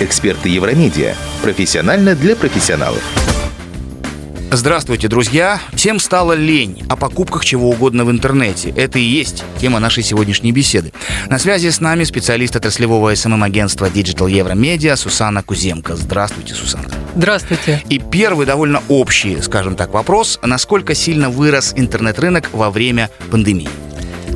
Эксперты Евромедиа. Профессионально для профессионалов. Здравствуйте, друзья! Всем стало лень о покупках чего угодно в интернете. Это и есть тема нашей сегодняшней беседы. На связи с нами специалист отраслевого СММ-агентства Digital Media Сусана Куземка. Здравствуйте, Сусана. Здравствуйте. И первый довольно общий, скажем так, вопрос. Насколько сильно вырос интернет-рынок во время пандемии?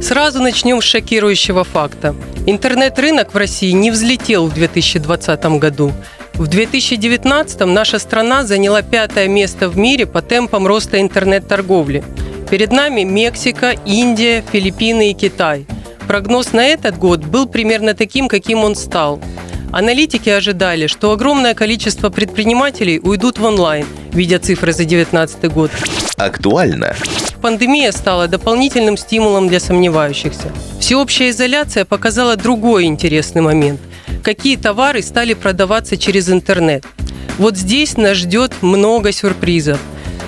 Сразу начнем с шокирующего факта. Интернет-рынок в России не взлетел в 2020 году. В 2019 наша страна заняла пятое место в мире по темпам роста интернет-торговли. Перед нами Мексика, Индия, Филиппины и Китай. Прогноз на этот год был примерно таким, каким он стал. Аналитики ожидали, что огромное количество предпринимателей уйдут в онлайн, видя цифры за 2019 год. Актуально. Пандемия стала дополнительным стимулом для сомневающихся. Всеобщая изоляция показала другой интересный момент – какие товары стали продаваться через интернет. Вот здесь нас ждет много сюрпризов.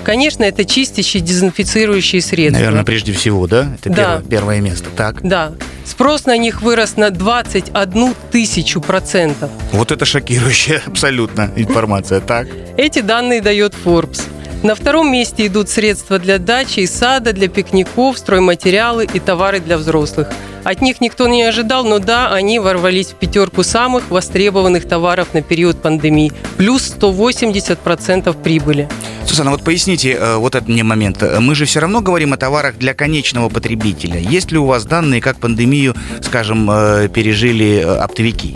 Конечно, это чистящие, дезинфицирующие средства. Наверное, прежде всего, да? Это да. Первое, первое место. Так. Да. Спрос на них вырос на 21 тысячу процентов. Вот это шокирующая абсолютно информация. Так. Эти данные дает Forbes. На втором месте идут средства для дачи и сада, для пикников, стройматериалы и товары для взрослых. От них никто не ожидал, но да, они ворвались в пятерку самых востребованных товаров на период пандемии. Плюс 180% прибыли. Сусана, вот поясните э, вот мне момент. Мы же все равно говорим о товарах для конечного потребителя. Есть ли у вас данные, как пандемию, скажем, э, пережили э, оптовики?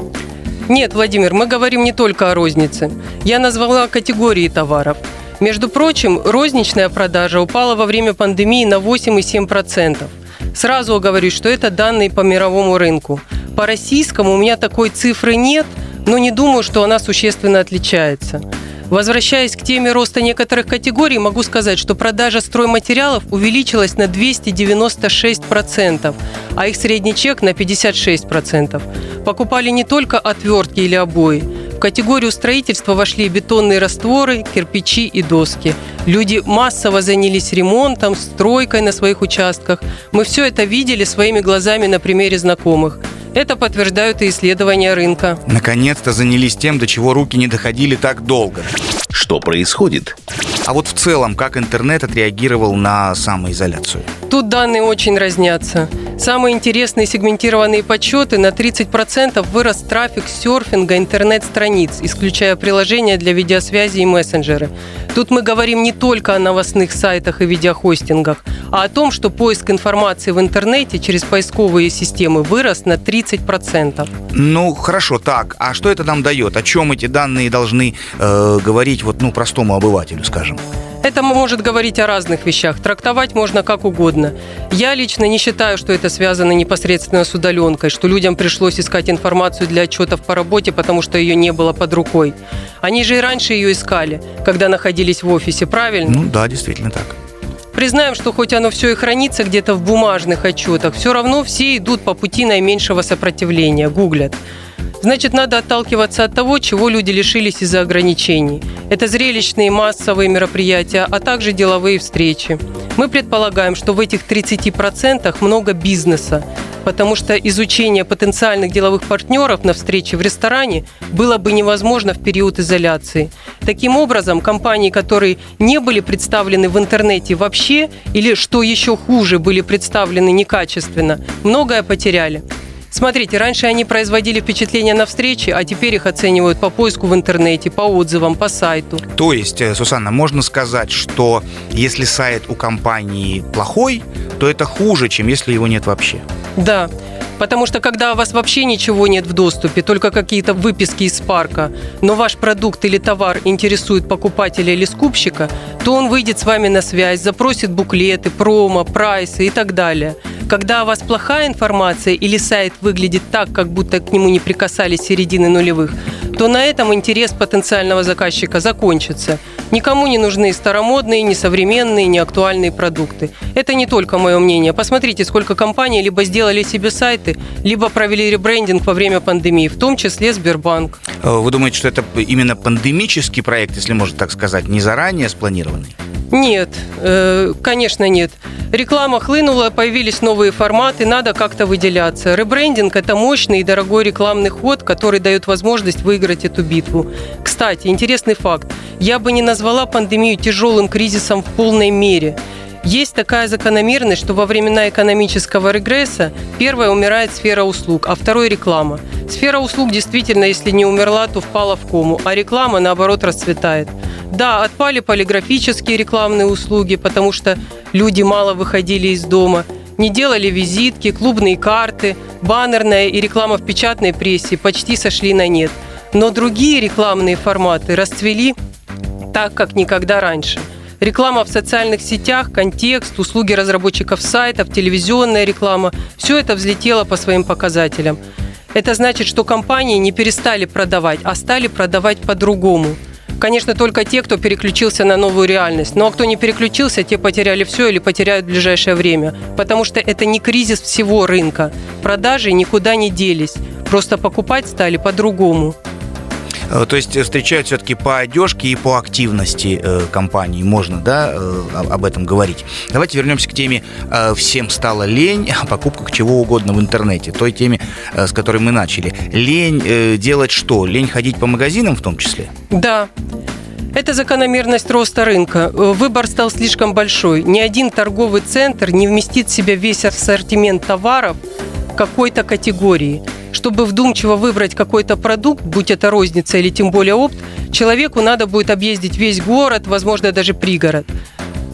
Нет, Владимир, мы говорим не только о рознице. Я назвала категории товаров. Между прочим, розничная продажа упала во время пандемии на 8,7%. Сразу говорю, что это данные по мировому рынку. По российскому у меня такой цифры нет, но не думаю, что она существенно отличается. Возвращаясь к теме роста некоторых категорий, могу сказать, что продажа стройматериалов увеличилась на 296%, а их средний чек на 56%. Покупали не только отвертки или обои категорию строительства вошли бетонные растворы, кирпичи и доски. Люди массово занялись ремонтом, стройкой на своих участках. Мы все это видели своими глазами на примере знакомых. Это подтверждают и исследования рынка. Наконец-то занялись тем, до чего руки не доходили так долго. Что происходит? А вот в целом, как интернет отреагировал на самоизоляцию? Тут данные очень разнятся. Самые интересные сегментированные подсчеты на 30% вырос трафик серфинга интернет-страниц, исключая приложения для видеосвязи и мессенджеры. Тут мы говорим не только о новостных сайтах и видеохостингах, а о том, что поиск информации в интернете через поисковые системы вырос на 30%. Ну, хорошо, так. А что это нам дает? О чем эти данные должны э, говорить вот, ну, простому обывателю, скажем? Это может говорить о разных вещах. Трактовать можно как угодно. Я лично не считаю, что это связано непосредственно с удаленкой, что людям пришлось искать информацию для отчетов по работе, потому что ее не было под рукой. Они же и раньше ее искали, когда находились в офисе, правильно? Ну да, действительно так. Признаем, что хоть оно все и хранится где-то в бумажных отчетах, все равно все идут по пути наименьшего сопротивления, гуглят. Значит, надо отталкиваться от того, чего люди лишились из-за ограничений. Это зрелищные массовые мероприятия, а также деловые встречи. Мы предполагаем, что в этих 30% много бизнеса, потому что изучение потенциальных деловых партнеров на встрече в ресторане было бы невозможно в период изоляции. Таким образом, компании, которые не были представлены в интернете вообще или, что еще хуже, были представлены некачественно, многое потеряли. Смотрите, раньше они производили впечатление на встрече, а теперь их оценивают по поиску в интернете, по отзывам, по сайту. То есть, э, Сусанна, можно сказать, что если сайт у компании плохой, то это хуже, чем если его нет вообще? Да. Потому что когда у вас вообще ничего нет в доступе, только какие-то выписки из парка, но ваш продукт или товар интересует покупателя или скупщика, то он выйдет с вами на связь, запросит буклеты, промо, прайсы и так далее – когда у вас плохая информация или сайт выглядит так, как будто к нему не прикасались середины нулевых, то на этом интерес потенциального заказчика закончится. Никому не нужны старомодные, несовременные, неактуальные продукты. Это не только мое мнение. Посмотрите, сколько компаний либо сделали себе сайты, либо провели ребрендинг во время пандемии, в том числе Сбербанк. Вы думаете, что это именно пандемический проект, если можно так сказать, не заранее спланированный? Нет, э, конечно нет. Реклама хлынула, появились новые форматы, надо как-то выделяться. Ребрендинг – это мощный и дорогой рекламный ход, который дает возможность выиграть эту битву. Кстати, интересный факт. Я бы не назвала пандемию тяжелым кризисом в полной мере. Есть такая закономерность, что во времена экономического регресса первая умирает сфера услуг, а второй – реклама. Сфера услуг действительно, если не умерла, то впала в кому, а реклама, наоборот, расцветает. Да, отпали полиграфические рекламные услуги, потому что люди мало выходили из дома, не делали визитки, клубные карты, баннерная и реклама в печатной прессе почти сошли на нет. Но другие рекламные форматы расцвели так, как никогда раньше – Реклама в социальных сетях, контекст, услуги разработчиков сайтов, телевизионная реклама – все это взлетело по своим показателям. Это значит, что компании не перестали продавать, а стали продавать по-другому. Конечно, только те, кто переключился на новую реальность. Но ну, а кто не переключился, те потеряли все или потеряют в ближайшее время. Потому что это не кризис всего рынка. Продажи никуда не делись. Просто покупать стали по-другому. Э, то есть встречают все-таки по одежке и по активности э, компании. Можно, да, э, об этом говорить. Давайте вернемся к теме «Всем стало лень» о покупках чего угодно в интернете. Той теме, с которой мы начали. Лень делать что? Лень ходить по магазинам в том числе? Да. Это закономерность роста рынка. Выбор стал слишком большой. Ни один торговый центр не вместит в себя весь ассортимент товаров какой-то категории – чтобы вдумчиво выбрать какой-то продукт, будь это розница или тем более опт, человеку надо будет объездить весь город, возможно, даже пригород.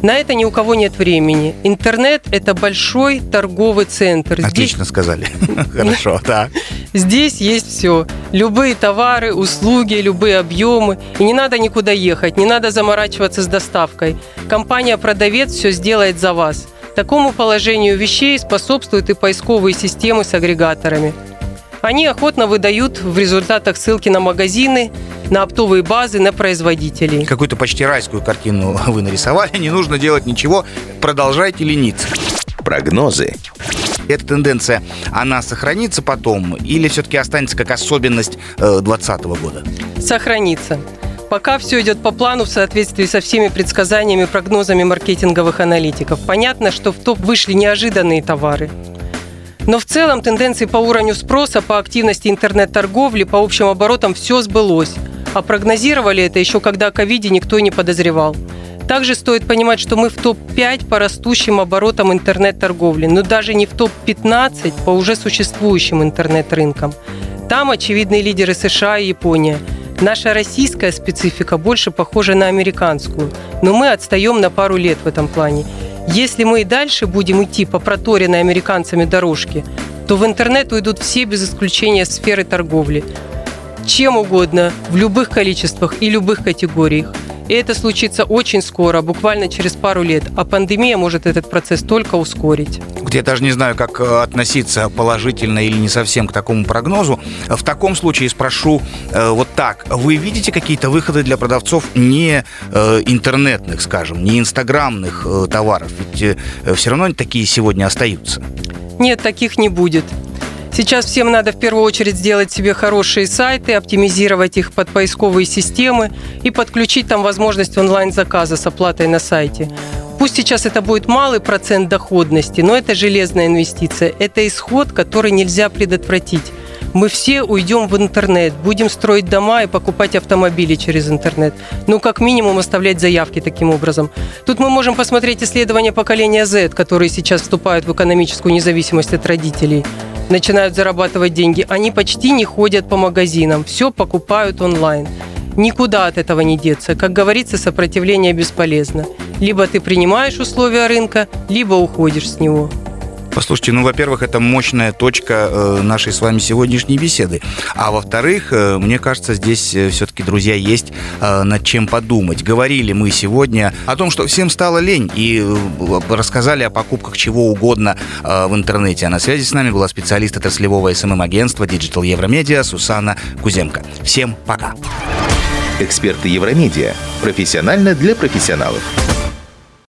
На это ни у кого нет времени. Интернет – это большой торговый центр. Отлично Здесь... сказали. Хорошо, да. Здесь есть все. Любые товары, услуги, любые объемы. И не надо никуда ехать, не надо заморачиваться с доставкой. Компания-продавец все сделает за вас. Такому положению вещей способствуют и поисковые системы с агрегаторами. Они охотно выдают в результатах ссылки на магазины, на оптовые базы, на производителей. Какую-то почти райскую картину вы нарисовали, не нужно делать ничего, продолжайте лениться. Прогнозы. Эта тенденция, она сохранится потом или все-таки останется как особенность 2020 э, года? Сохранится. Пока все идет по плану в соответствии со всеми предсказаниями и прогнозами маркетинговых аналитиков. Понятно, что в топ вышли неожиданные товары. Но в целом тенденции по уровню спроса, по активности интернет-торговли, по общим оборотам все сбылось. А прогнозировали это еще когда о ковиде никто не подозревал. Также стоит понимать, что мы в топ-5 по растущим оборотам интернет-торговли, но даже не в топ-15 по уже существующим интернет-рынкам. Там очевидные лидеры США и Япония. Наша российская специфика больше похожа на американскую, но мы отстаем на пару лет в этом плане. Если мы и дальше будем идти по проторенной американцами дорожке, то в интернет уйдут все без исключения сферы торговли. Чем угодно, в любых количествах и любых категориях. И это случится очень скоро, буквально через пару лет. А пандемия может этот процесс только ускорить. Я даже не знаю, как э, относиться положительно или не совсем к такому прогнозу. В таком случае спрошу э, вот так. Вы видите какие-то выходы для продавцов не э, интернетных, скажем, не инстаграмных товаров? Ведь все равно такие сегодня остаются. Нет, таких не будет. Сейчас всем надо в первую очередь сделать себе хорошие сайты, оптимизировать их под поисковые системы и подключить там возможность онлайн-заказа с оплатой на сайте. Пусть сейчас это будет малый процент доходности, но это железная инвестиция. Это исход, который нельзя предотвратить. Мы все уйдем в интернет, будем строить дома и покупать автомобили через интернет. Ну, как минимум, оставлять заявки таким образом. Тут мы можем посмотреть исследования поколения Z, которые сейчас вступают в экономическую независимость от родителей начинают зарабатывать деньги, они почти не ходят по магазинам, все покупают онлайн. Никуда от этого не деться. Как говорится, сопротивление бесполезно. Либо ты принимаешь условия рынка, либо уходишь с него. Послушайте, ну, во-первых, это мощная точка э, нашей с вами сегодняшней беседы. А во-вторых, э, мне кажется, здесь э, все-таки, друзья, есть над чем подумать. Говорили мы сегодня о том, что всем стало лень, и рассказали о покупках чего угодно в интернете. А на связи с нами была специалист отраслевого СММ-агентства Digital Евромедиа Сусана Куземка. Всем пока. Эксперты Евромедиа. Профессионально для профессионалов.